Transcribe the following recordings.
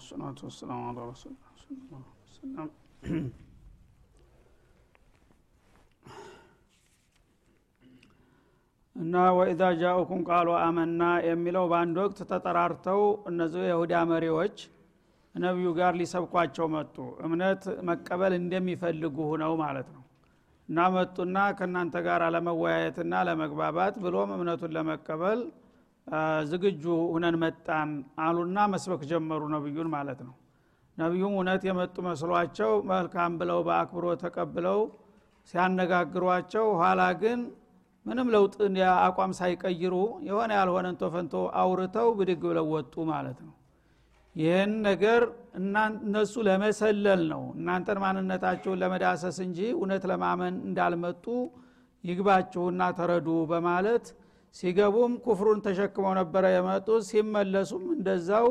ሰላቱ ወሰላሙ አላ ረሱሊላህ ሰላም እና ወኢዛ ጃኡኩም ቃሉ አመና የሚለው በአንድ ወቅት ተጠራርተው እነዚህ የሁዳ መሪዎች ነቢዩ ጋር ሊሰብኳቸው መጡ። እምነት መቀበል እንደሚፈልጉ ሁነው ማለት ነው። እና መጡና ከእናንተ ጋር ለመወያየትና ለመግባባት ብሎም እምነቱን ለመቀበል ዝግጁ ሁነን መጣን አሉና መስበክ ጀመሩ ነቢዩን ማለት ነው። ነቢዩም እውነት የመጡ መስሏቸው መልካም ብለው በአክብሮ ተቀብለው ሲያነጋግሯቸው ኋላ ግን ምንም ለውጥ አቋም ሳይቀይሩ የሆነ ያልሆነን ቶፈንቶ አውርተው ብድግ ብለው ወጡ ማለት ነው። ይህን ነገር እነሱ ለመሰለል ነው። እናንተን ማንነታቸውን ለመዳሰስ እንጂ እውነት ለማመን እንዳልመጡ ይግባችሁና ተረዱ በማለት ሲገቡም ኩፍሩን ተሸክመው ነበረ የመጡት። ሲመለሱም እንደዛው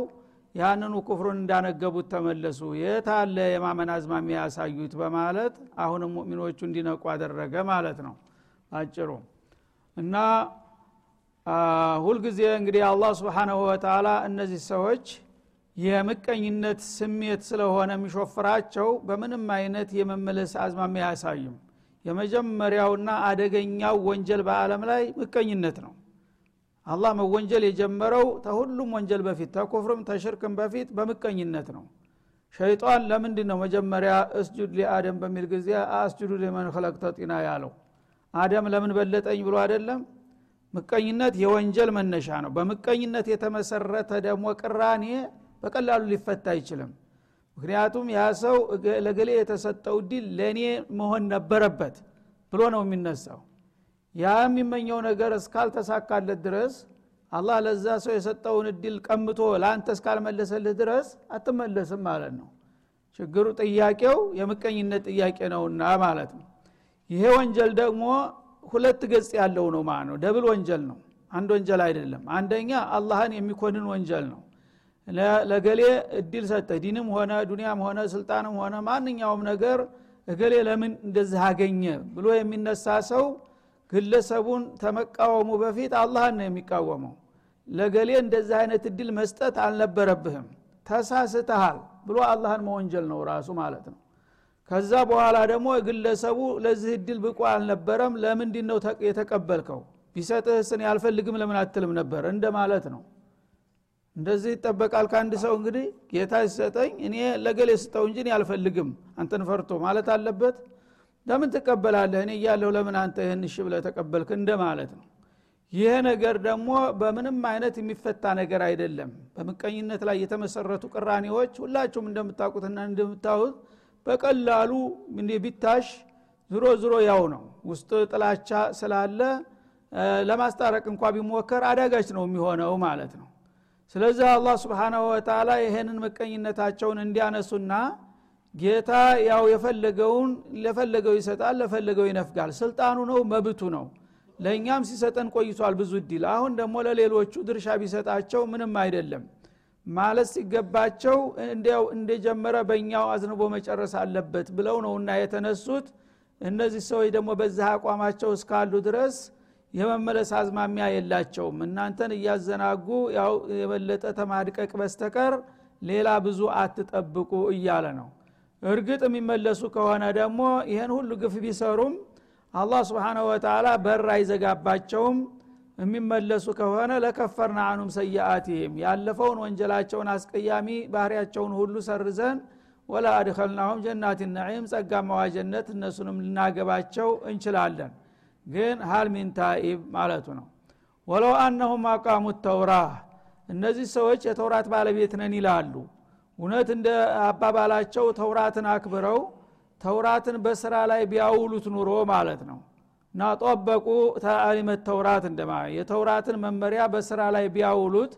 ያንኑ ኩፍሩን እንዳነገቡት ተመለሱ። የት አለ የማመን አዝማሚ ያሳዩት በማለት አሁንም ሙእሚኖቹ እንዲነቁ አደረገ ማለት ነው። አጭሩ እና ሁልጊዜ እንግዲህ አላህ ስብሓናሁ ወተላ እነዚህ ሰዎች የምቀኝነት ስሜት ስለሆነ የሚሾፍራቸው በምንም አይነት የመመለስ አዝማሚያ አያሳዩም የመጀመሪያውና አደገኛው ወንጀል በአለም ላይ ምቀኝነት ነው። አላህ መወንጀል የጀመረው ተሁሉም ወንጀል በፊት ተኩፍርም ተሽርክም በፊት በምቀኝነት ነው። ሸይጣን ለምንድ ነው መጀመሪያ እስጁድ ሊአደም በሚል ጊዜ አስጁዱ ሊመን ከለቅተ ጢና ያለው? አደም ለምን በለጠኝ ብሎ አይደለም? ምቀኝነት የወንጀል መነሻ ነው። በምቀኝነት የተመሰረተ ደግሞ ቅራኔ በቀላሉ ሊፈታ አይችልም ምክንያቱም ያ ሰው ለገሌ የተሰጠው ድል ለእኔ መሆን ነበረበት ብሎ ነው የሚነሳው። ያ የሚመኘው ነገር እስካልተሳካለት ድረስ አላህ ለዛ ሰው የሰጠውን እድል ቀምቶ ለአንተ እስካልመለሰልህ ድረስ አትመለስም ማለት ነው። ችግሩ ጥያቄው የምቀኝነት ጥያቄ ነውና ማለት ነው። ይሄ ወንጀል ደግሞ ሁለት ገጽ ያለው ነው ማለት ነው። ደብል ወንጀል ነው። አንድ ወንጀል አይደለም። አንደኛ አላህን የሚኮንን ወንጀል ነው ለገሌ እድል ሰጠ። ዲንም ሆነ ዱንያም ሆነ ስልጣንም ሆነ ማንኛውም ነገር እገሌ ለምን እንደዚህ አገኘ ብሎ የሚነሳ ሰው ግለሰቡን ተመቃወሙ በፊት አላህን ነው የሚቃወመው። ለገሌ እንደዚህ አይነት እድል መስጠት አልነበረብህም ተሳስተሃል ብሎ አላህን መወንጀል ነው ራሱ ማለት ነው። ከዛ በኋላ ደግሞ ግለሰቡ ለዚህ እድል ብቁ አልነበረም። ለምንድ ነው የተቀበልከው? ቢሰጥህስን ያልፈልግም ለምን አትልም ነበር? እንደ ማለት ነው እንደዚህ ይጠበቃል ከአንድ ሰው እንግዲህ ጌታ ሲሰጠኝ እኔ ለገሌ ስጠው እንጂ አልፈልግም። አንተን ፈርቶ ማለት አለበት። ለምን ትቀበላለህ? እኔ እያለሁ ለምን አንተ ይህን እሺ ብለ ተቀበልክ? እንደ ማለት ነው። ይሄ ነገር ደግሞ በምንም አይነት የሚፈታ ነገር አይደለም። በምቀኝነት ላይ የተመሰረቱ ቅራኔዎች ሁላችሁም እንደምታውቁትና እንደምታዩት በቀላሉ ቢታሽ ዝሮ ዝሮ ያው ነው። ውስጥ ጥላቻ ስላለ ለማስታረቅ እንኳ ቢሞከር አዳጋች ነው የሚሆነው ማለት ነው ስለዚህ አላህ ስብሓናሁ ወተላ ይሄንን ምቀኝነታቸውን እንዲያነሱና ጌታ ያው የፈለገውን ለፈለገው ይሰጣል ለፈለገው ይነፍጋል። ስልጣኑ ነው መብቱ ነው። ለእኛም ሲሰጠን ቆይቷል ብዙ እድል። አሁን ደግሞ ለሌሎቹ ድርሻ ቢሰጣቸው ምንም አይደለም። ማለት ሲገባቸው እንዲያው እንደጀመረ በእኛው አዝንቦ መጨረስ አለበት ብለው ነውና የተነሱት። እነዚህ ሰዎች ደግሞ በዚህ አቋማቸው እስካሉ ድረስ የመመለስ አዝማሚያ የላቸውም። እናንተን እያዘናጉ ያው የበለጠ ተማድቀቅ በስተቀር ሌላ ብዙ አትጠብቁ እያለ ነው። እርግጥ የሚመለሱ ከሆነ ደግሞ ይህን ሁሉ ግፍ ቢሰሩም አላህ ስብሓናሁ ወተላ በር አይዘጋባቸውም። የሚመለሱ ከሆነ ለከፈርና አኑም ሰያአትህም ያለፈውን ወንጀላቸውን አስቀያሚ ባህሪያቸውን ሁሉ ሰርዘን ወላ አድኸልናሁም ጀናት ነዒም ጸጋማዋ ጀነት እነሱንም ልናገባቸው እንችላለን ግን ሀል ሚን ታኢብ ማለቱ ነው። ወለው አነሁም አቃሙት ተውራህ እነዚህ ሰዎች የተውራት ባለቤት ነን ይላሉ። እውነት እንደ አባባላቸው ተውራትን አክብረው ተውራትን በስራ ላይ ቢያውሉት ኑሮ ማለት ነው። እና ጦበቁ ተአሊመት ተውራት እንደማ የተውራትን መመሪያ በስራ ላይ ቢያውሉት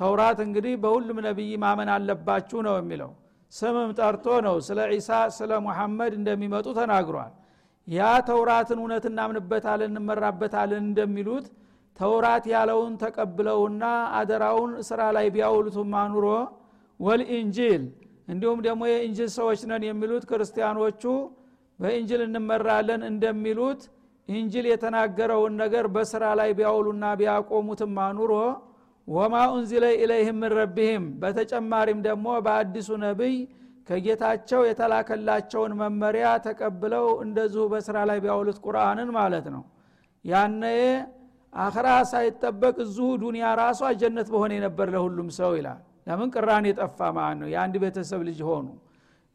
ተውራት እንግዲህ በሁሉም ነቢይ ማመን አለባችሁ ነው የሚለው። ስምም ጠርቶ ነው ስለ ዒሳ ስለ ሙሐመድ እንደሚመጡ ተናግሯል ያ ተውራትን እውነት እናምንበታለን እንመራበታለን እንደሚሉት ተውራት ያለውን ተቀብለውና አደራውን ስራ ላይ ቢያውሉትማ ኑሮ ወልኢንጂል እንዲሁም ደግሞ የእንጅል ሰዎች ነን የሚሉት ክርስቲያኖቹ በእንጅል እንመራለን እንደሚሉት እንጅል የተናገረውን ነገር በስራ ላይ ቢያውሉና ቢያቆሙትማ ኑሮ ወማ ኡንዚለ ኢለይህም ረቢህም። በተጨማሪም ደግሞ በአዲሱ ነቢይ ከጌታቸው የተላከላቸውን መመሪያ ተቀብለው እንደዚሁ በስራ ላይ ቢያውሉት ቁርአንን ማለት ነው። ያነ አኽራ ሳይጠበቅ እዚሁ ዱኒያ ራሷ ጀነት በሆነ ነበር ለሁሉም ሰው ይላል። ለምን ቅራን የጠፋ ማለት ነው? የአንድ ቤተሰብ ልጅ ሆኑ።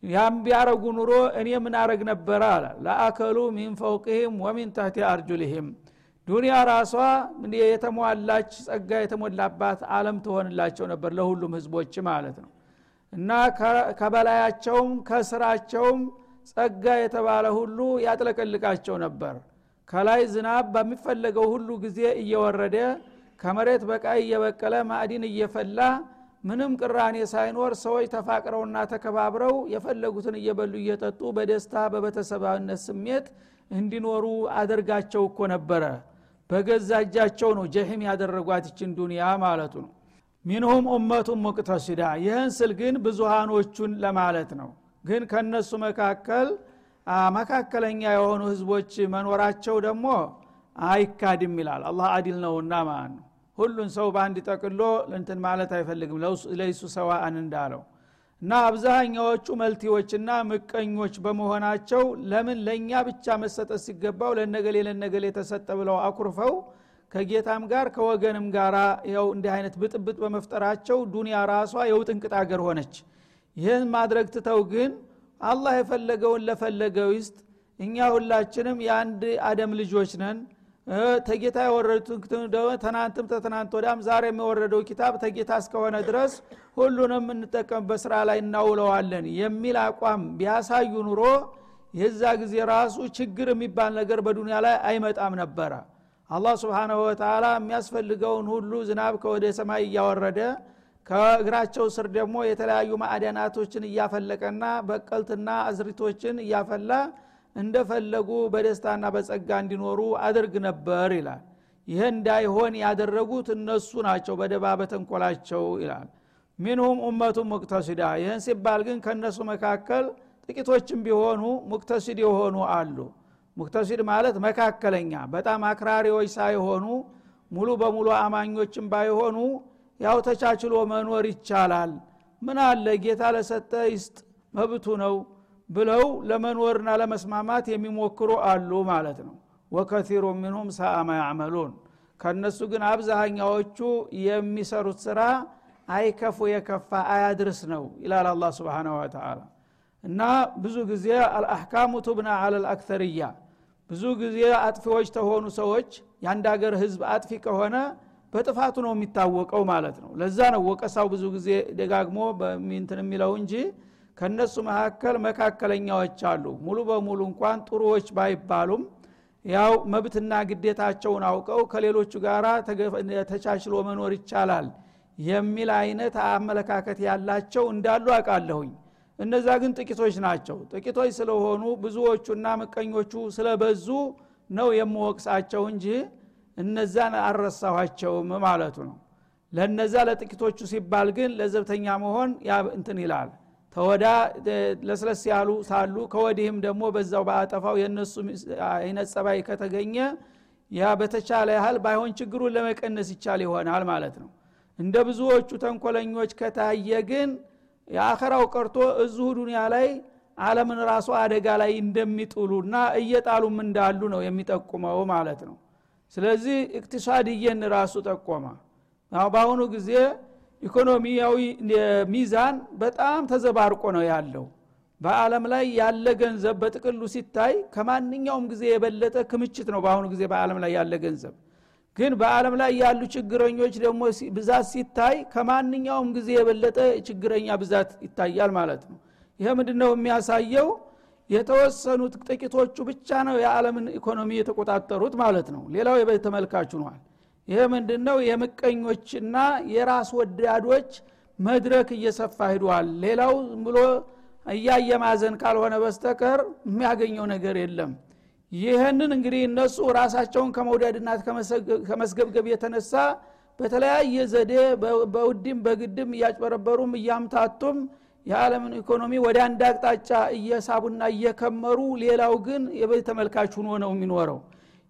ያም ቢያረጉ ኑሮ እኔ ምን አረግ ነበረ አለ። ለአከሉ ሚን ፈውቅህም ወሚን ታህቲ አርጁልህም። ዱኒያ ራሷ የተሟላች ጸጋ የተሞላባት አለም ትሆንላቸው ነበር ለሁሉም ህዝቦች ማለት ነው እና ከበላያቸውም ከስራቸውም ጸጋ የተባለ ሁሉ ያጥለቀልቃቸው ነበር። ከላይ ዝናብ በሚፈለገው ሁሉ ጊዜ እየወረደ ከመሬት በቃይ እየበቀለ ማዕዲን እየፈላ ምንም ቅራኔ ሳይኖር ሰዎች ተፋቅረውና ተከባብረው የፈለጉትን እየበሉ እየጠጡ በደስታ በቤተሰባዊነት ስሜት እንዲኖሩ አደርጋቸው እኮ ነበረ። በገዛ እጃቸው ነው ጀሂም ያደረጓት ይችን ዱንያ ማለቱ ነው ሚንሁም ኡመቱን ሙቅተሲዳ ይህን ስል ግን ብዙሃኖቹን ለማለት ነው። ግን ከነሱ መካከል መካከለኛ የሆኑ ህዝቦች መኖራቸው ደግሞ አይካድም ይላል። አላህ አዲል ነውና ማለት ነው። ሁሉን ሰው በአንድ ጠቅሎ እንትን ማለት አይፈልግም። ለይሱ ሰዋአን እንዳለው እና አብዛኛዎቹ መልቲዎችና ምቀኞች በመሆናቸው ለምን ለእኛ ብቻ መሰጠት ሲገባው ለነገሌ ለነገሌ ተሰጠ ብለው አኩርፈው ከጌታም ጋር ከወገንም ጋር ያው እንዲህ አይነት ብጥብጥ በመፍጠራቸው ዱንያ ራሷ የውጥንቅጥ አገር ሆነች። ይህን ማድረግ ትተው ግን አላህ የፈለገውን ለፈለገው ይስጥ። እኛ ሁላችንም የአንድ አደም ልጆች ነን። ተጌታ የወረዱት ተናንትም ተትናንት ወዳም ዛሬ የሚወረደው ኪታብ ተጌታ እስከሆነ ድረስ ሁሉንም እንጠቀምበት ስራ ላይ እናውለዋለን የሚል አቋም ቢያሳዩ ኑሮ የዛ ጊዜ ራሱ ችግር የሚባል ነገር በዱንያ ላይ አይመጣም ነበረ አላህ ስብንሁ ወተላ የሚያስፈልገውን ሁሉ ዝናብ ከወደ ሰማይ እያወረደ ከእግራቸው ስር ደግሞ የተለያዩ ማዕደናቶችን እያፈለቀና በቀልትና አዝሪቶችን እያፈላ እንደፈለጉ በደስታና በጸጋ እንዲኖሩ አድርግ ነበር ይላል። ይህ እንዳይሆን ያደረጉት እነሱ ናቸው በደባ በተንኮላቸው ይላል። ሚንሁም ኡመቱን ሙቅተሲዳ። ይህን ሲባል ግን ከእነሱ መካከል ጥቂቶችም ቢሆኑ ሙቅተሲድ የሆኑ አሉ ሙቅተሲድ ማለት መካከለኛ በጣም አክራሪዎች ሳይሆኑ ሙሉ በሙሉ አማኞችም ባይሆኑ ያው ተቻችሎ መኖር ይቻላል። ምን አለ? ጌታ ለሰጠ ይስጥ መብቱ ነው ብለው ለመኖርና ለመስማማት የሚሞክሩ አሉ ማለት ነው። ወከቲሩ ሚንሁም ሳአማ ያዕመሉን። ከእነሱ ግን አብዛኛዎቹ የሚሰሩት ስራ አይከፉ የከፋ አያድርስ ነው ይላል አላ ስብን ወተላ እና ብዙ ጊዜ አልአሕካሙ ቱብና አለ ልአክተርያ ብዙ ጊዜ አጥፊዎች ተሆኑ ሰዎች የአንድ ሀገር ህዝብ አጥፊ ከሆነ በጥፋቱ ነው የሚታወቀው ማለት ነው። ለዛ ነው ወቀሳው ብዙ ጊዜ ደጋግሞ በሚንትን የሚለው እንጂ ከነሱ መካከል መካከለኛዎች አሉ። ሙሉ በሙሉ እንኳን ጥሩዎች ባይባሉም ያው መብትና ግዴታቸውን አውቀው ከሌሎቹ ጋር ተቻችሎ መኖር ይቻላል የሚል አይነት አመለካከት ያላቸው እንዳሉ አውቃለሁኝ እነዛ ግን ጥቂቶች ናቸው። ጥቂቶች ስለሆኑ ብዙዎቹና ምቀኞቹ ስለበዙ ነው የምወቅሳቸው እንጂ እነዛን አልረሳኋቸውም ማለቱ ነው። ለነዛ ለጥቂቶቹ ሲባል ግን ለዘብተኛ መሆን እንትን ይላል። ተወዳ ለስለስ ያሉ ሳሉ ከወዲህም ደግሞ በዛው በአጠፋው የእነሱ አይነት ጸባይ ከተገኘ ያ በተቻለ ያህል ባይሆን ችግሩን ለመቀነስ ይቻል ይሆናል ማለት ነው። እንደ ብዙዎቹ ተንኮለኞች ከታየ ግን የአኸራው ቀርቶ እዚሁ ዱኒያ ላይ አለምን ራሱ አደጋ ላይ እንደሚጥሉና እየጣሉም እንዳሉ ነው የሚጠቁመው ማለት ነው። ስለዚህ እቅትሳድየን ራሱ ጠቆመ። በአሁኑ ጊዜ ኢኮኖሚያዊ ሚዛን በጣም ተዘባርቆ ነው ያለው። በአለም ላይ ያለ ገንዘብ በጥቅሉ ሲታይ ከማንኛውም ጊዜ የበለጠ ክምችት ነው በአሁኑ ጊዜ በአለም ላይ ያለ ገንዘብ ግን በአለም ላይ ያሉ ችግረኞች ደግሞ ብዛት ሲታይ ከማንኛውም ጊዜ የበለጠ ችግረኛ ብዛት ይታያል ማለት ነው። ይሄ ምንድነው የሚያሳየው? የተወሰኑት ጥቂቶቹ ብቻ ነው የዓለምን ኢኮኖሚ የተቆጣጠሩት ማለት ነው። ሌላው የቤት ተመልካቹ ነዋል ይሄ ምንድነው? የምቀኞችና የራስ ወዳዶች መድረክ እየሰፋ ሂዷል። ሌላው ብሎ እያየ ማዘን ካልሆነ በስተቀር የሚያገኘው ነገር የለም ይህንን እንግዲህ እነሱ ራሳቸውን ከመውደድና ከመስገብገብ የተነሳ በተለያየ ዘዴ በውድም በግድም እያጭበረበሩም እያምታቱም የዓለምን ኢኮኖሚ ወደ አንድ አቅጣጫ እየሳቡና እየከመሩ ሌላው ግን የቤት ተመልካች ነው የሚኖረው።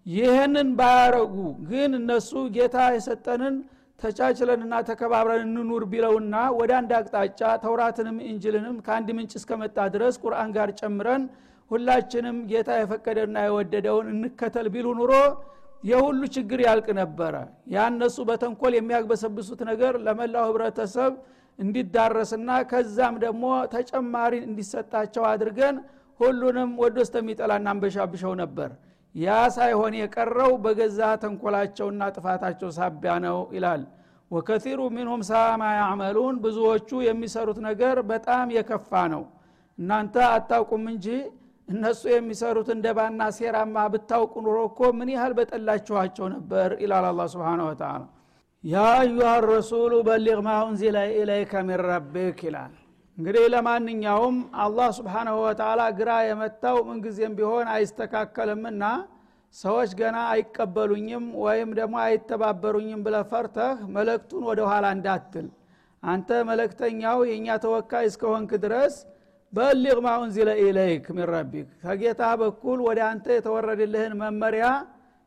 ይህንን ባያረጉ ግን እነሱ ጌታ የሰጠንን ተቻችለንና ተከባብረን እንኑር ቢለውና ወደ አንድ አቅጣጫ ተውራትንም እንጅልንም ከአንድ ምንጭ እስከመጣ ድረስ ቁርአን ጋር ጨምረን ሁላችንም ጌታ የፈቀደና የወደደውን እንከተል ቢሉ ኑሮ የሁሉ ችግር ያልቅ ነበረ። ያነሱ በተንኮል የሚያግበሰብሱት ነገር ለመላው ህብረተሰብ እንዲዳረስና ከዛም ደግሞ ተጨማሪ እንዲሰጣቸው አድርገን ሁሉንም ወዶ እስተሚጠላ እናንበሻብሸው ነበር። ያ ሳይሆን የቀረው በገዛ ተንኮላቸውና ጥፋታቸው ሳቢያ ነው ይላል። ወከቲሩ ሚንሁም ሳማ ያዕመሉን ብዙዎቹ የሚሰሩት ነገር በጣም የከፋ ነው። እናንተ አታውቁም እንጂ እነሱ የሚሰሩት እንደባና ሴራማ ብታውቁ ኑሮ እኮ ምን ያህል በጠላችኋቸው ነበር ይላል አላ ስብን ወተላ ያ አዩሃ ረሱሉ በሊግ ማ ኡንዚለ ኢለይከ ሚን ረቢክ ይላል። እንግዲህ ለማንኛውም አላህ سبحانه وتعالى ግራ የመታው ምንጊዜም ቢሆን አይስተካከልምና ሰዎች ገና አይቀበሉኝም ወይም ደግሞ አይተባበሩኝም ብለህ ፈርተህ መልእክቱን ወደ ኋላ እንዳትል። አንተ መልእክተኛው የእኛ ተወካይ እስከሆንክ ድረስ بلغ ما أنزل إليك من ربك ከጌታ በኩል ወደ አንተ የተወረድልህን መመሪያ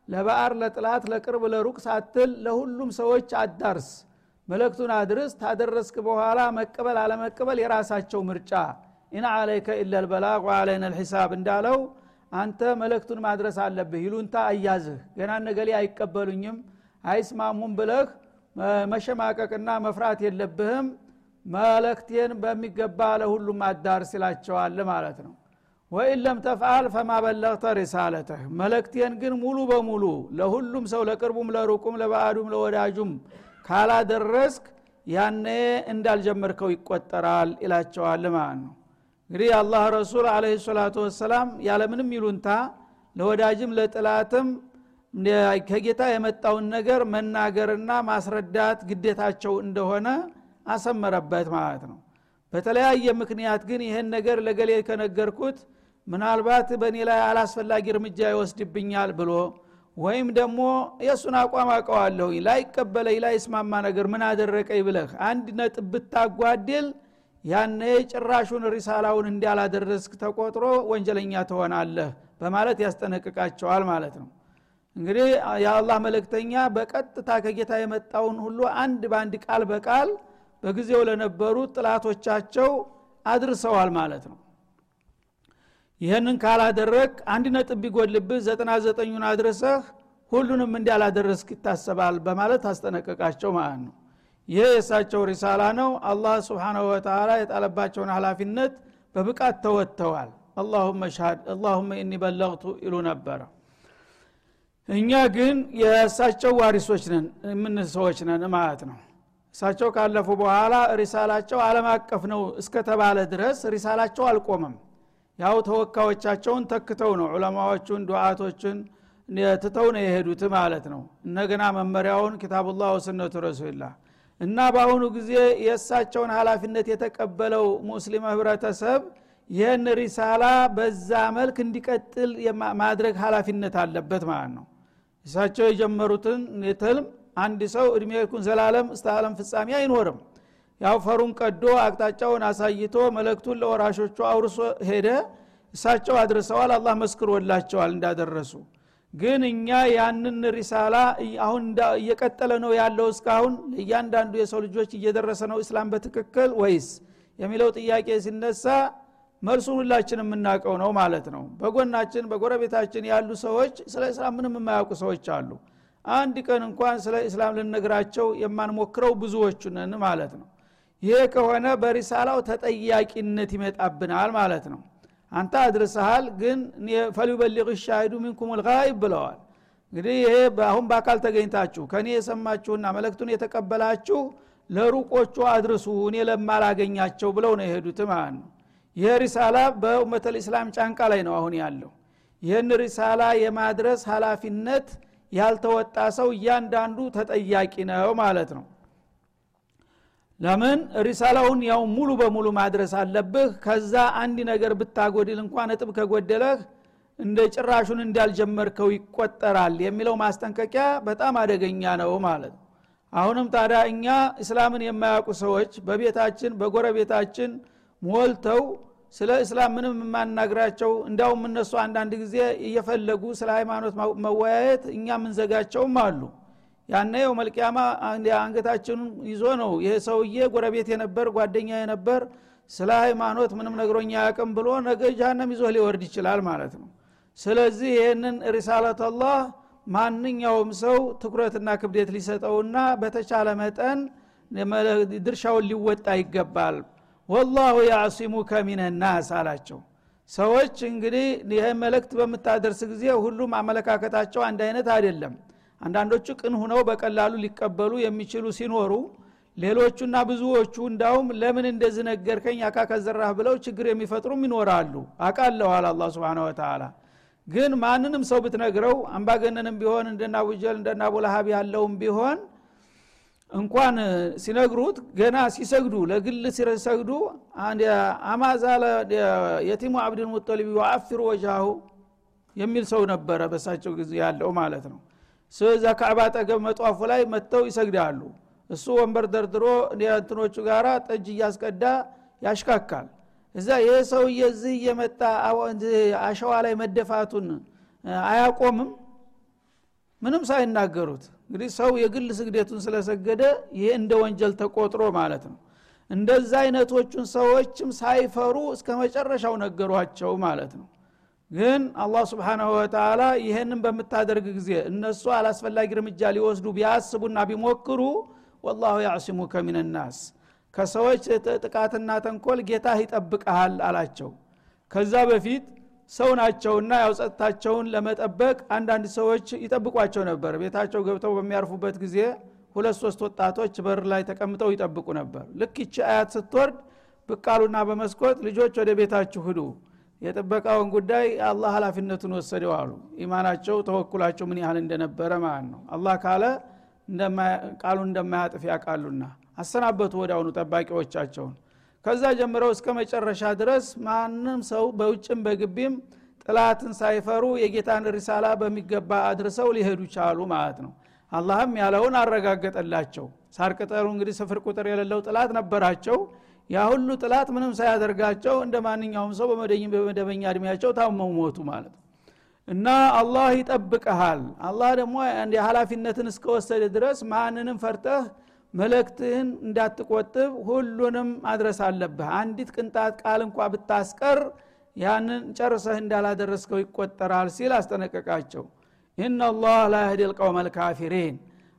ለባዕድ ለጥላት ለቅርብ ለሩቅ ሳትል ለሁሉም ሰዎች አዳርስ መለክቱን አድርስ። ታደረስክ በኋላ መቀበል አለመቀበል የራሳቸው ምርጫ። ኢና አለይከ ኢላ ልበላቅ ወአለይና ልሒሳብ እንዳለው አንተ መለክቱን ማድረስ አለብህ። ይሉንታ አያዝህ። ገና ነገሌ አይቀበሉኝም አይስማሙም ብለህ መሸማቀቅና መፍራት የለብህም መለክቴን በሚገባ ለሁሉም አዳርስ ይላቸዋል ማለት ነው። ወኢን ለም ተፍአል ፈማ ሪሳለተህ መለክቴን ግን ሙሉ በሙሉ ለሁሉም ሰው ለቅርቡም ለሩቁም ለባዕዱም ለወዳጁም ካላደረስክ ያኔ እንዳልጀመርከው ይቆጠራል ይላቸዋል ማለት ነው። እንግዲህ አላህ ረሱል አለ ሰላቱ ወሰላም ያለምንም ይሉንታ ለወዳጅም ለጥላትም ከጌታ የመጣውን ነገር መናገርና ማስረዳት ግዴታቸው እንደሆነ አሰመረበት ማለት ነው። በተለያየ ምክንያት ግን ይህን ነገር ለገሌ ከነገርኩት ምናልባት በእኔ ላይ አላስፈላጊ እርምጃ ይወስድብኛል ብሎ ወይም ደግሞ የእሱን አቋም አውቀዋለሁ ላይቀበለኝ ላይስማማ ነገር ምን አደረቀኝ ብለህ አንድ ነጥብ ብታጓድል ያነ ጭራሹን ሪሳላውን እንዳላደረስክ ተቆጥሮ ወንጀለኛ ትሆናለህ በማለት ያስጠነቅቃቸዋል ማለት ነው። እንግዲህ የአላህ መለክተኛ በቀጥታ ከጌታ የመጣውን ሁሉ አንድ በአንድ ቃል በቃል በጊዜው ለነበሩ ጥላቶቻቸው አድርሰዋል ማለት ነው። ይህንን ካላደረግ አንድ ነጥብ ቢጎልብህ ዘጠና ዘጠኙን አድርሰህ ሁሉንም እንዳላደረስክ ይታሰባል በማለት አስጠነቀቃቸው ማለት ነው። ይህ የእሳቸው ሪሳላ ነው። አላህ ስብሓናሁ ወተላ የጣለባቸውን ሀላፊነት በብቃት ተወጥተዋል። አላሁመ ሻድ አላሁመ እኒ በለግቱ ይሉ ነበረ እኛ ግን የእሳቸው ዋሪሶች ነን የምን ሰዎች ነን ማለት ነው እሳቸው ካለፉ በኋላ ሪሳላቸው አለም አቀፍ ነው እስከተባለ ድረስ ሪሳላቸው አልቆመም ያው ተወካዮቻቸውን ተክተው ነው ዑለማዎቹን ዱዓቶችን ትተው ነው የሄዱት ማለት ነው። እነገና መመሪያውን ኪታቡላህ ወስነቱ ረሱልላህ እና በአሁኑ ጊዜ የእሳቸውን ሀላፊነት የተቀበለው ሙስሊም ህብረተሰብ ይህን ሪሳላ በዛ መልክ እንዲቀጥል ማድረግ ሀላፊነት አለበት ማለት ነው። እሳቸው የጀመሩትን ትልም አንድ ሰው እድሜ ልኩን ዘላለም እስተ አለም ፍጻሜ አይኖርም። ያው ፈሩን ቀዶ አቅጣጫውን አሳይቶ መለክቱን ለወራሾቹ አውርሶ ሄደ። እሳቸው አድርሰዋል አላህ መስክሮላቸዋል እንዳደረሱ። ግን እኛ ያንን ሪሳላ አሁን እየቀጠለ ነው ያለው እስካሁን። ለእያንዳንዱ የሰው ልጆች እየደረሰ ነው እስላም በትክክል ወይስ? የሚለው ጥያቄ ሲነሳ መልሱን ሁላችን የምናውቀው ነው ማለት ነው። በጎናችን በጎረቤታችን ያሉ ሰዎች ስለ እስላም ምንም የማያውቁ ሰዎች አሉ አንድ ቀን እንኳን ስለ እስላም ልነግራቸው የማንሞክረው ብዙዎቹ ነን ማለት ነው። ይሄ ከሆነ በሪሳላው ተጠያቂነት ይመጣብናል ማለት ነው። አንተ አድርሰሃል ግን ፈሊበሊቅ ሻሂዱ ሚንኩም ልጋይብ ብለዋል። እንግዲህ ይሄ አሁን በአካል ተገኝታችሁ ከእኔ የሰማችሁና መለክቱን የተቀበላችሁ ለሩቆቹ አድርሱ እኔ ለማላገኛቸው ብለው ነው የሄዱት ማለት ነው። ይህ ሪሳላ በኡመት ልእስላም ጫንቃ ላይ ነው አሁን ያለው። ይህን ሪሳላ የማድረስ ሀላፊነት ያልተወጣ ሰው እያንዳንዱ ተጠያቂ ነው ማለት ነው። ለምን? ሪሳላውን ያው ሙሉ በሙሉ ማድረስ አለብህ። ከዛ አንድ ነገር ብታጎድል እንኳን ነጥብ ከጎደለህ እንደ ጭራሹን እንዳልጀመርከው ይቆጠራል የሚለው ማስጠንቀቂያ በጣም አደገኛ ነው ማለት ነው። አሁንም ታዲያ እኛ እስላምን የማያውቁ ሰዎች በቤታችን በጎረቤታችን ሞልተው ስለ እስላም ምንም የማናግራቸው እንዳውም እነሱ አንዳንድ ጊዜ እየፈለጉ ስለ ሃይማኖት መወያየት እኛ ምንዘጋቸውም አሉ። ያነ የው መልቅያማ አንገታችንን ይዞ ነው ይሄ ሰውዬ ጎረቤት የነበር ጓደኛ የነበር ስለ ሃይማኖት ምንም ነግሮኛ ያቅም ብሎ ነገ ጃሃንም ይዞ ሊወርድ ይችላል ማለት ነው። ስለዚህ ይህንን ሪሳለት ማንኛውም ሰው ትኩረትና ክብደት ሊሰጠውና በተቻለ መጠን ድርሻውን ሊወጣ ይገባል ወላሁ ያዕሲሙከ ሚንናስ አላቸው። ሰዎች እንግዲህ ይህ መልእክት በምታደርስ ጊዜ ሁሉም አመለካከታቸው አንድ አይነት አይደለም። አንዳንዶቹ ቅን ሁነው በቀላሉ ሊቀበሉ የሚችሉ ሲኖሩ ሌሎቹና ብዙዎቹ እንዳውም ለምን እንደዚህ ነገርከኝ አካ ከዘራህ ብለው ችግር የሚፈጥሩም ይኖራሉ። አቃለዋል አላ ስብን ወተላ ግን ማንንም ሰው ብትነግረው አምባገነንም ቢሆን እንደና አቡጀል እንደና አቡላሀብ ያለውም ቢሆን እንኳን ሲነግሩት ገና ሲሰግዱ ለግል ሲሰግዱ አማዛለ የቲሙ አብድል ሙጠሊብ ወአፊሩ ወጃሁ የሚል ሰው ነበረ በሳቸው ጊዜ ያለው ማለት ነው። ስለዛ ካዕባ ጠገብ መጧፉ ላይ መጥተው ይሰግዳሉ። እሱ ወንበር ደርድሮ እንትኖቹ ጋራ ጠጅ እያስቀዳ ያሽካካል። እዛ ይህ ሰውዬ እዚህ እየመጣ አሸዋ ላይ መደፋቱን አያቆምም። ምንም ሳይናገሩት እንግዲህ ሰው የግል ስግደቱን ስለሰገደ ይሄ እንደ ወንጀል ተቆጥሮ ማለት ነው። እንደዛ አይነቶቹን ሰዎችም ሳይፈሩ እስከ መጨረሻው ነገሯቸው ማለት ነው። ግን አላህ ስብሓናሁ ወተላ ይህንን በምታደርግ ጊዜ እነሱ አላስፈላጊ እርምጃ ሊወስዱ ቢያስቡና ቢሞክሩ ወላሁ ያዕሲሙከ ሚንናስ ከሰዎች ጥቃትና ተንኮል ጌታ ይጠብቀሃል አላቸው። ከዛ በፊት ሰው ናቸውና ያው ጸጥታቸውን ለመጠበቅ አንዳንድ ሰዎች ይጠብቋቸው ነበር። ቤታቸው ገብተው በሚያርፉበት ጊዜ ሁለት ሶስት ወጣቶች በር ላይ ተቀምጠው ይጠብቁ ነበር። ልክ ይቺ አያት ስትወርድ ብቃሉና በመስኮት ልጆች ወደ ቤታችሁ ሂዱ የጥበቃውን ጉዳይ አላህ ሀላፊነቱን ወሰደው አሉ። ኢማናቸው ተወኩላቸው ምን ያህል እንደነበረ ማለት ነው። አላህ ካለ ቃሉን እንደማያጥፍ ያውቃሉና አሰናበቱ ወዳውኑ ጠባቂዎቻቸውን ከዛ ጀምረው እስከ መጨረሻ ድረስ ማንም ሰው በውጭም በግቢም ጥላትን ሳይፈሩ የጌታን ሪሳላ በሚገባ አድርሰው ሊሄዱ ቻሉ ማለት ነው። አላህም ያለውን አረጋገጠላቸው። ሳር ቅጠሉ እንግዲህ ስፍር ቁጥር የሌለው ጥላት ነበራቸው። ያ ሁሉ ጥላት ምንም ሳያደርጋቸው እንደ ማንኛውም ሰው በመደበኛ እድሜያቸው ታመው ሞቱ ማለት ነው። እና አላህ ይጠብቀሃል አላህ ደግሞ ሀላፊነትን እስከወሰደ ድረስ ማንንም ፈርተህ መለክትህን እንዳትቆጥብ ሁሉንም ማድረስ አለብህ። አንዲት ቅንጣት ቃል እንኳ ብታስቀር ያንን ጨርሰህ እንዳላደረስከው ይቆጠራል ሲል አስጠነቀቃቸው። ኢናላህ ላ ያህዲ ልቀውመ ልካፊሪን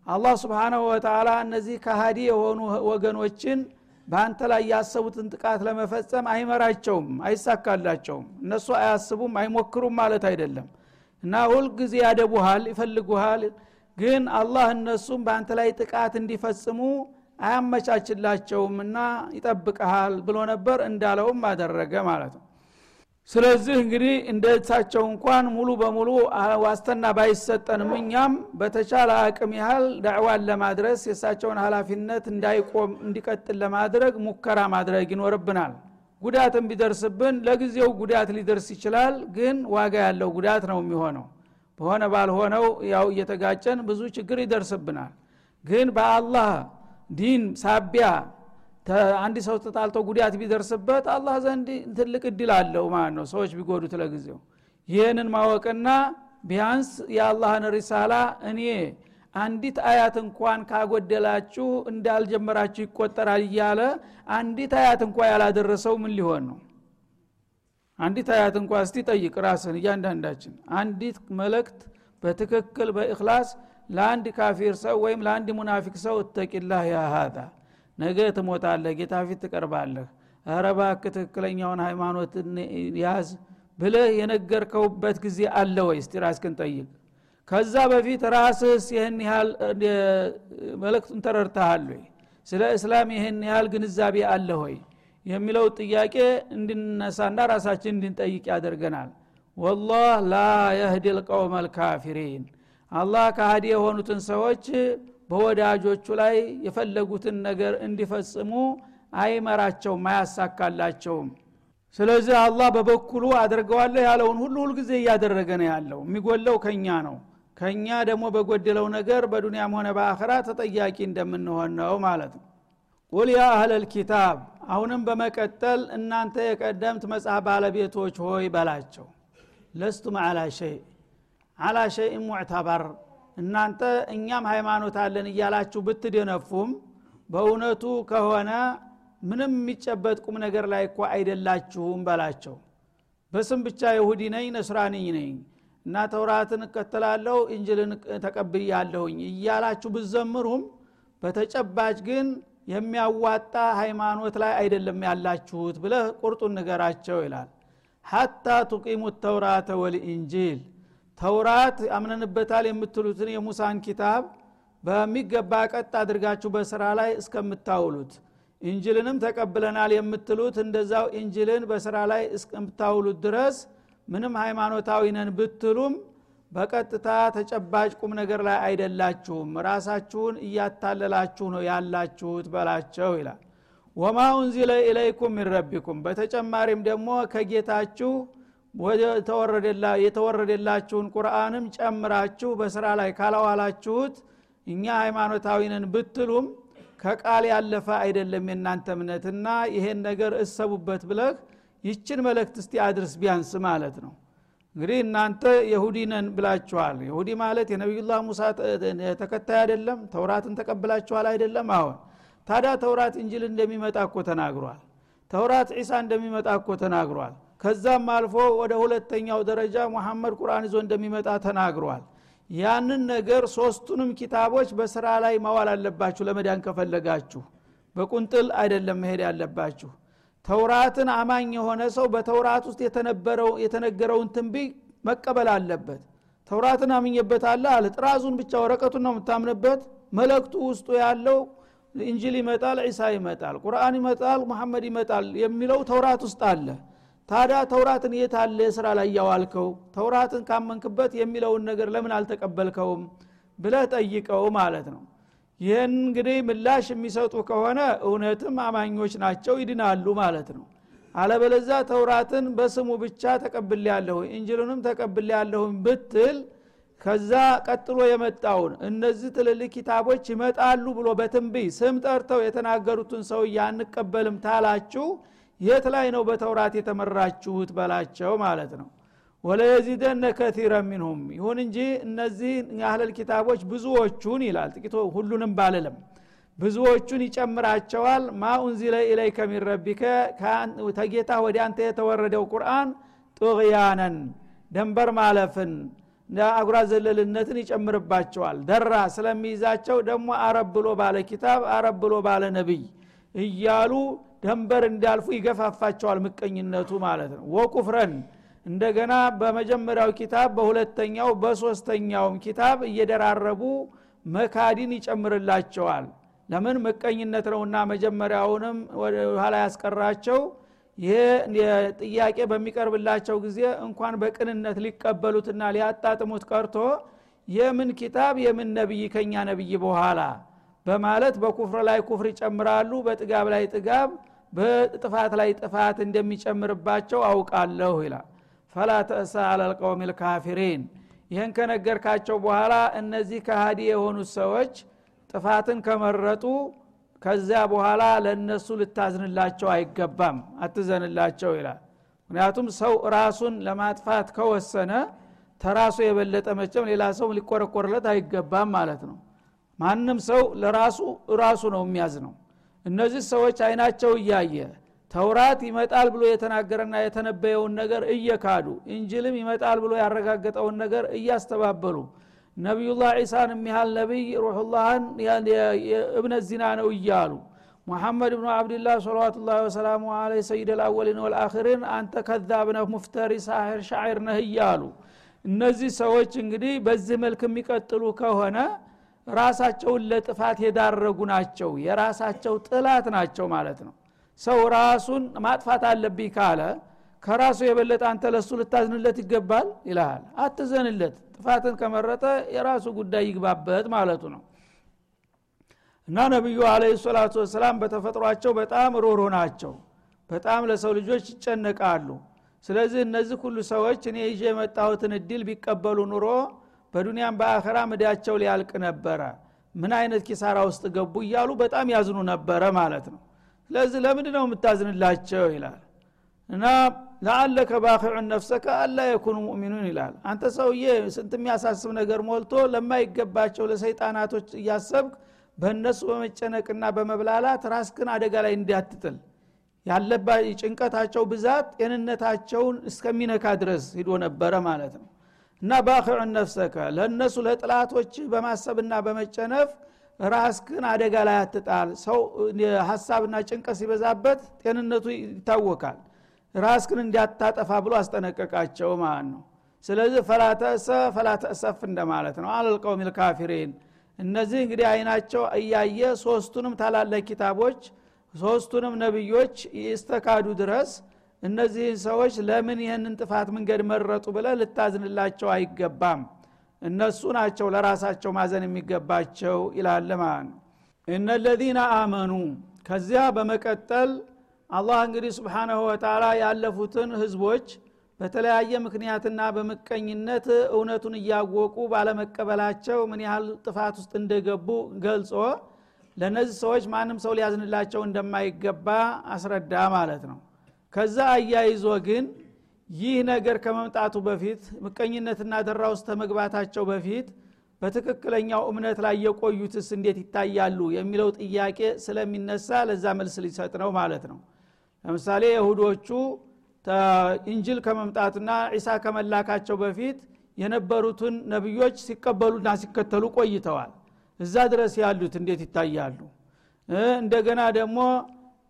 አላህ ስብሓናሁ ወተላ እነዚህ ከሃዲ የሆኑ ወገኖችን በአንተ ላይ ያሰቡትን ጥቃት ለመፈጸም አይመራቸውም አይሳካላቸውም። እነሱ አያስቡም አይሞክሩም ማለት አይደለም። እና ሁልጊዜ ያደቡሃል ይፈልጉሃል ግን አላህ እነሱም በአንተ ላይ ጥቃት እንዲፈጽሙ አያመቻችላቸውም እና ይጠብቀሃል ብሎ ነበር እንዳለውም አደረገ ማለት ነው። ስለዚህ እንግዲህ እንደ እሳቸው እንኳን ሙሉ በሙሉ ዋስተና ባይሰጠንም እኛም በተቻለ አቅም ያህል ዳዕዋን ለማድረስ የእሳቸውን ሀላፊነት እንዳይቆም እንዲቀጥል ለማድረግ ሙከራ ማድረግ ይኖርብናል። ጉዳትም ቢደርስብን ለጊዜው ጉዳት ሊደርስ ይችላል ግን ዋጋ ያለው ጉዳት ነው የሚሆነው በሆነ ባልሆነው ያው እየተጋጨን ብዙ ችግር ይደርስብናል። ግን በአላህ ዲን ሳቢያ አንድ ሰው ተጣልቶ ጉዳት ቢደርስበት አላህ ዘንድ ትልቅ እድል አለው ማለት ነው ሰዎች ቢጎዱት ለጊዜው። ይህንን ማወቅና ቢያንስ የአላህን ሪሳላ እኔ አንዲት አያት እንኳን ካጎደላችሁ እንዳልጀመራችሁ ይቆጠራል እያለ አንዲት አያት እንኳ ያላደረሰው ምን ሊሆን ነው አንዲት አያት እንኳ እስቲ ጠይቅ ራስን እያንዳንዳችን። አንዲት መልእክት በትክክል በ إخلاص ለአንድ كافر ሰው ወይም ለአንድ منافق ሰው اتق الله يا هذا ነገ ትሞታለህ ጌታ ፊት ትቀርባለህ። ረባክ ትክክለኛውን ሃይማኖት ያዝ ብለህ የነገርከውበት ጊዜ አለ ወይ? እስቲ ራስክን ጠይቅ። ከዛ በፊት ራስህስ ይህን ያህል መልእክቱን ተረድተሃል ወይ? ስለ እስላም ይህን ያህል ግንዛቤ አለህ ወይ የሚለው ጥያቄ እንድነሳና ራሳችን እንድንጠይቅ ያደርገናል። ወላህ ላ የህዲ ልቀውመ ልካፊሪን አላህ ከሃዲ የሆኑትን ሰዎች በወዳጆቹ ላይ የፈለጉትን ነገር እንዲፈጽሙ አይመራቸውም አያሳካላቸውም። ስለዚህ አላህ በበኩሉ አድርገዋለሁ ያለውን ሁሉ ሁልጊዜ እያደረገ ነው ያለው። የሚጎለው ከኛ ነው። ከኛ ደግሞ በጎደለው ነገር በዱንያም ሆነ በአኸራ ተጠያቂ እንደምንሆን ነው ማለት ነው። ቁል ያ አህለል ኪታብ አሁንም በመቀጠል እናንተ የቀደምት መጽሐፍ ባለቤቶች ሆይ በላቸው። ለስቱም አላ ሸይ አላ ሸይን ሙዕተበር። እናንተ እኛም ሃይማኖት አለን እያላችሁ ብትደነፉም በእውነቱ ከሆነ ምንም የሚጨበጥ ቁም ነገር ላይ እኮ አይደላችሁም በላቸው። በስም ብቻ ይሁዲ ነኝ ነስራንኝ ነኝ። እና ተውራትን እከተላለሁ እንጅልን ተቀብያለሁኝ እያላችሁ ብዘምሩም በተጨባጭ ግን የሚያዋጣ ሃይማኖት ላይ አይደለም ያላችሁት ብለህ ቁርጡን ንገራቸው ይላል። ሐታ ቱቂሙ ተውራተ ወልኢንጂል። ተውራት አምነንበታል የምትሉትን የሙሳን ኪታብ በሚገባ ቀጥ አድርጋችሁ በስራ ላይ እስከምታውሉት ኢንጅልንም ተቀብለናል የምትሉት እንደዛው ኢንጅልን በስራ ላይ እስከምታውሉት ድረስ ምንም ሃይማኖታዊ ነን ብትሉም በቀጥታ ተጨባጭ ቁም ነገር ላይ አይደላችሁም። ራሳችሁን እያታለላችሁ ነው ያላችሁት በላቸው ይላል። ወማ ኡንዚለ ኢለይኩም ሚን ረቢኩም። በተጨማሪም ደግሞ ከጌታችሁ የተወረደላችሁን ቁርአንም ጨምራችሁ በስራ ላይ ካላዋላችሁት እኛ ሃይማኖታዊ ነን ብትሉም ከቃል ያለፈ አይደለም የእናንተ እምነትና ይሄን ነገር እሰቡበት ብለህ ይችን መልእክት እስቲ አድርስ ቢያንስ ማለት ነው እንግዲህ እናንተ የሁዲ ነን ብላችኋል። የሁዲ ማለት የነቢዩላህ ሙሳ ተከታይ አይደለም ተውራትን ተቀብላችኋል አይደለም? አሁን ታዲያ ተውራት እንጅል እንደሚመጣ እኮ ተናግሯል። ተውራት ዒሳ እንደሚመጣ እኮ ተናግሯል። ከዛም አልፎ ወደ ሁለተኛው ደረጃ ሙሐመድ ቁርአን ይዞ እንደሚመጣ ተናግሯል። ያንን ነገር ሶስቱንም ኪታቦች በስራ ላይ ማዋል አለባችሁ ለመዳን ከፈለጋችሁ። በቁንጥል አይደለም መሄድ ያለባችሁ ተውራትን አማኝ የሆነ ሰው በተውራት ውስጥ የተነገረውን ትንቢይ መቀበል አለበት። ተውራትን አምኝበታለ አለ ጥራዙን ብቻ ወረቀቱን ነው የምታምንበት። መለክቱ ውስጡ ያለው እንጅል ይመጣል ዒሳ ይመጣል ቁርአን ይመጣል መሐመድ ይመጣል የሚለው ተውራት ውስጥ አለ። ታዲያ ተውራትን የት አለ? ስራ ላይ ያዋልከው። ተውራትን ካመንክበት የሚለውን ነገር ለምን አልተቀበልከውም ብለህ ጠይቀው ማለት ነው ይህን እንግዲህ ምላሽ የሚሰጡ ከሆነ እውነትም አማኞች ናቸው ይድናሉ ማለት ነው። አለበለዛ ተውራትን በስሙ ብቻ ተቀብል ያለሁ እንጅሉንም ተቀብል ያለሁም ብትል ከዛ ቀጥሎ የመጣውን እነዚህ ትልልቅ ኪታቦች ይመጣሉ ብሎ በትንብይ ስም ጠርተው የተናገሩትን ሰው አንቀበልም ታላችሁ የት ላይ ነው በተውራት የተመራችሁት በላቸው ማለት ነው ወለየዚደነ ከቲረ ሚንሁም። ይሁን እንጂ እነዚህ የአህለል ኪታቦች ብዙዎቹን ይላል። ጥቂቶ ሁሉንም ባልልም ብዙዎቹን ይጨምራቸዋል። ማ ኡንዚለ ኢለይከ ሚን ረቢከ? ተጌታ ወደ አንተ የተወረደው ቁርአን ጡغያነን ደንበር ማለፍን አጉራ ዘለልነትን ይጨምርባቸዋል። ደራ ስለሚይዛቸው ደግሞ አረብ ብሎ ባለ ኪታብ አረብ ብሎ ባለ ነቢይ እያሉ ደንበር እንዲያልፉ ይገፋፋቸዋል ምቀኝነቱ ማለት ነው። ወኩፍረን እንደገና በመጀመሪያው ኪታብ በሁለተኛው በሶስተኛውም ኪታብ እየደራረቡ መካዲን ይጨምርላቸዋል። ለምን? ምቀኝነት ነውና መጀመሪያውንም ኋላ ያስቀራቸው። ይሄ ጥያቄ በሚቀርብላቸው ጊዜ እንኳን በቅንነት ሊቀበሉትና ሊያጣጥሙት ቀርቶ የምን ኪታብ የምን ነቢይ ከኛ ነቢይ በኋላ በማለት በኩፍር ላይ ኩፍር ይጨምራሉ። በጥጋብ ላይ ጥጋብ በጥፋት ላይ ጥፋት እንደሚጨምርባቸው አውቃለሁ ይላል ፈላ ተእሳ አለልቀውም ልካፊሪን። ይህን ከነገርካቸው በኋላ እነዚህ ከሃዲ የሆኑት ሰዎች ጥፋትን ከመረጡ ከዚያ በኋላ ለእነሱ ልታዝንላቸው አይገባም አትዘንላቸው ይላል። ምክንያቱም ሰው ራሱን ለማጥፋት ከወሰነ ተራሱ የበለጠ መቸም ሌላ ሰው ሊቆረቆርለት አይገባም ማለት ነው። ማንም ሰው ለራሱ ራሱ ነው የሚያዝ ነው እነዚህ ሰዎች አይናቸው እያየ ተውራት ይመጣል ብሎ የተናገረና የተነበየውን ነገር እየካዱ እንጅልም ይመጣል ብሎ ያረጋገጠውን ነገር እያስተባበሉ ነቢዩላህ ዒሳን የሚያህል ነቢይ ሩሑላህን እብነት ዚና ነው እያሉ ሙሐመድ ብኑ አብድላህ ሰለዋቱላ ወሰላሙ አለ ሰይድ ልአወሊን ወልአክሪን አንተ ከዛብ ነህ ሙፍተሪ ሳሒር ሻዒር ነህ እያሉ እነዚህ ሰዎች እንግዲህ በዚህ መልክ የሚቀጥሉ ከሆነ ራሳቸውን ለጥፋት የዳረጉ ናቸው የራሳቸው ጥላት ናቸው ማለት ነው ሰው ራሱን ማጥፋት አለብኝ ካለ ከራሱ የበለጠ አንተ ለሱ ልታዝንለት ይገባል ይልሃል። አትዘንለት። ጥፋትን ከመረጠ የራሱ ጉዳይ ይግባበት ማለቱ ነው። እና ነቢዩ አለ ሰላቱ ወሰላም በተፈጥሯቸው በጣም ሮሮ ናቸው። በጣም ለሰው ልጆች ይጨነቃሉ። ስለዚህ እነዚህ ሁሉ ሰዎች እኔ ይዤ የመጣሁትን እድል ቢቀበሉ ኑሮ በዱንያም በአኸራ ምዳቸው ሊያልቅ ነበረ። ምን አይነት ኪሳራ ውስጥ ገቡ እያሉ በጣም ያዝኑ ነበረ ማለት ነው ስለዚህ ለምንድ ነው የምታዝንላቸው ይላል? እና ለአለከ ባኪዑን ነፍሰከ አላ የኩኑ ሙእሚኑን ይላል። አንተ ሰውዬ ስንት የሚያሳስብ ነገር ሞልቶ ለማይገባቸው ለሰይጣናቶች እያሰብክ በእነሱ በመጨነቅና በመብላላት ራስክን አደጋ ላይ እንዲያትጥል ያለባ ጭንቀታቸው ብዛት ጤንነታቸውን እስከሚነካ ድረስ ሂዶ ነበረ ማለት ነው። እና ባኪዑን ነፍሰከ ለእነሱ ለጥላቶች በማሰብና በመጨነፍ ራስክን አደጋ ላይ አትጣል። ሰው ሀሳብና ጭንቀት ሲበዛበት ጤንነቱ ይታወቃል። ራስክን እንዲያታጠፋ ብሎ አስጠነቀቃቸው ማለት ነው። ስለዚህ ፈላተእሰ ፈላተእሰፍ እንደማለት ነው። አለልቀውም ልካፊሪን እነዚህ እንግዲህ አይናቸው እያየ ሶስቱንም ታላላቅ ኪታቦች ሶስቱንም ነቢዮች ይስተካዱ ድረስ እነዚህን ሰዎች ለምን ይህንን ጥፋት መንገድ መረጡ ብለ ልታዝንላቸው አይገባም እነሱ ናቸው ለራሳቸው ማዘን የሚገባቸው ይላለ ማለት ነው እነለዚነ አመኑ። ከዚያ በመቀጠል አላህ እንግዲህ ስብሓናሁ ወተላ ያለፉትን ህዝቦች በተለያየ ምክንያትና በምቀኝነት እውነቱን እያወቁ ባለመቀበላቸው ምን ያህል ጥፋት ውስጥ እንደገቡ ገልጾ ለእነዚህ ሰዎች ማንም ሰው ሊያዝንላቸው እንደማይገባ አስረዳ ማለት ነው። ከዛ አያይዞ ግን ይህ ነገር ከመምጣቱ በፊት ምቀኝነትና ደራ ውስጥ ከመግባታቸው በፊት በትክክለኛው እምነት ላይ የቆዩትስ እንዴት ይታያሉ የሚለው ጥያቄ ስለሚነሳ ለዛ መልስ ሊሰጥ ነው ማለት ነው። ለምሳሌ የሁዶቹ ኢንጅል ከመምጣቱና ዒሳ ከመላካቸው በፊት የነበሩትን ነቢዮች ሲቀበሉና ሲከተሉ ቆይተዋል። እዛ ድረስ ያሉት እንዴት ይታያሉ? እንደገና ደግሞ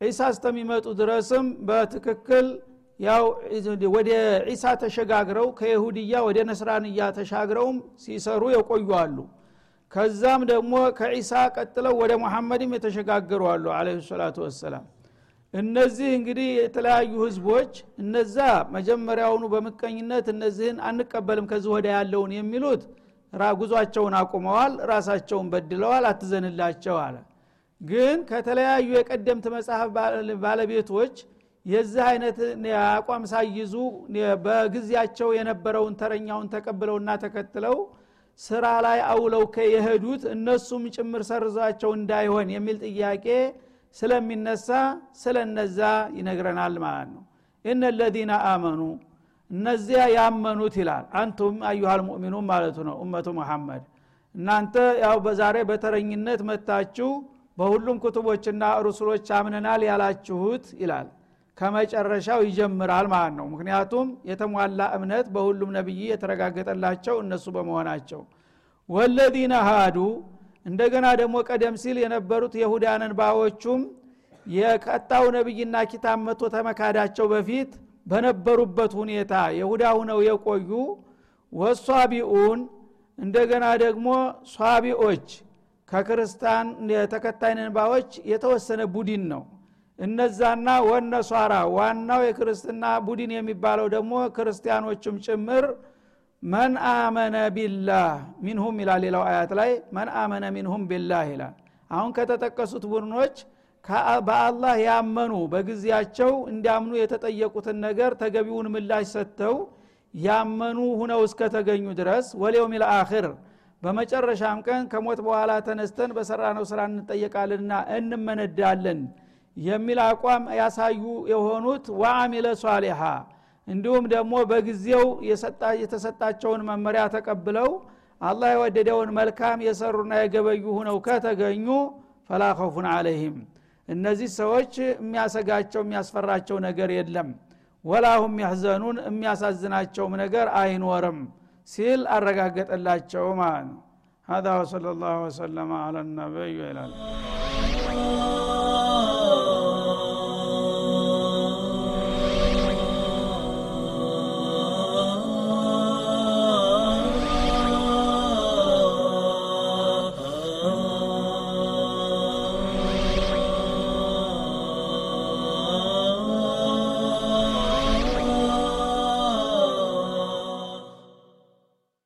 ዒሳ እስተሚመጡ ድረስም በትክክል ያው ወደ ዒሳ ተሸጋግረው ከይሁድያ ወደ ነስራንያ ተሻግረውም ሲሰሩ የቆዩ አሉ። ከዛም ደግሞ ከዒሳ ቀጥለው ወደ ሙሐመድም የተሸጋገሩ አሉ አለ ሰላቱ ወሰላም። እነዚህ እንግዲህ የተለያዩ ህዝቦች እነዛ መጀመሪያውኑ በምቀኝነት እነዚህን አንቀበልም ከዚህ ወደ ያለውን የሚሉት ጉዟቸውን አቁመዋል ራሳቸውን በድለዋል አትዘንላቸው አለ። ግን ከተለያዩ የቀደምት መጽሐፍ ባለቤቶች የዚህ አይነት አቋም ሳይዙ በጊዜያቸው የነበረውን ተረኛውን ተቀብለውና ተከትለው ስራ ላይ አውለው የሄዱት እነሱም ጭምር ሰርዟቸው እንዳይሆን የሚል ጥያቄ ስለሚነሳ ስለ እነዛ ይነግረናል ማለት ነው። እነ ለዚነ አመኑ እነዚያ ያመኑት ይላል። አንቱም አዩሃል ሙእሚኑን ማለቱ ነው እመቱ መሐመድ እናንተ ያው በዛሬ በተረኝነት መታችሁ በሁሉም ክቱቦችና ሩሱሎች አምነናል ያላችሁት ይላል ከመጨረሻው ይጀምራል ማለት ነው። ምክንያቱም የተሟላ እምነት በሁሉም ነቢይ የተረጋገጠላቸው እነሱ በመሆናቸው። ወለዚነ ሃዱ እንደገና ደግሞ ቀደም ሲል የነበሩት የሁዳንን ባዎቹም የቀጣው ነቢይና ኪታብ መቶ ተመካዳቸው በፊት በነበሩበት ሁኔታ የሁዳ ሁነው የቆዩ ወሷቢኡን እንደገና ደግሞ ሷቢዎች ከክርስታን ተከታይ ነንባዎች የተወሰነ ቡድን ነው እነዛና ወነሷራ ዋናው የክርስትና ቡድን የሚባለው ደግሞ ክርስቲያኖችም ጭምር መን አመነ ቢላህ ሚንሁም ይላል ሌላው አያት ላይ መን አመነ ሚንሁም ቢላህ ይላል። አሁን ከተጠቀሱት ቡድኖች በአላህ ያመኑ በጊዜያቸው እንዲያምኑ የተጠየቁትን ነገር ተገቢውን ምላሽ ሰጥተው ያመኑ ሁነው እስከተገኙ ድረስ ወሌውም ልአክር በመጨረሻም ቀን ከሞት በኋላ ተነስተን በሰራነው ስራ እንጠየቃለንና እንመነዳለን የሚል አቋም ያሳዩ የሆኑት ወአሚለ ሷሊሃ እንዲሁም ደግሞ በጊዜው የተሰጣቸውን መመሪያ ተቀብለው አላህ የወደደውን መልካም የሰሩና የገበዩ ሁነው ከተገኙ ፈላ ኸውፉን አለይህም እነዚህ ሰዎች የሚያሰጋቸው የሚያስፈራቸው ነገር የለም ወላሁም ያህዘኑን የሚያሳዝናቸውም ነገር አይኖርም ሲል አረጋገጠላቸው ማለት ነው هذا وصلى الله وسلم على النبي إلى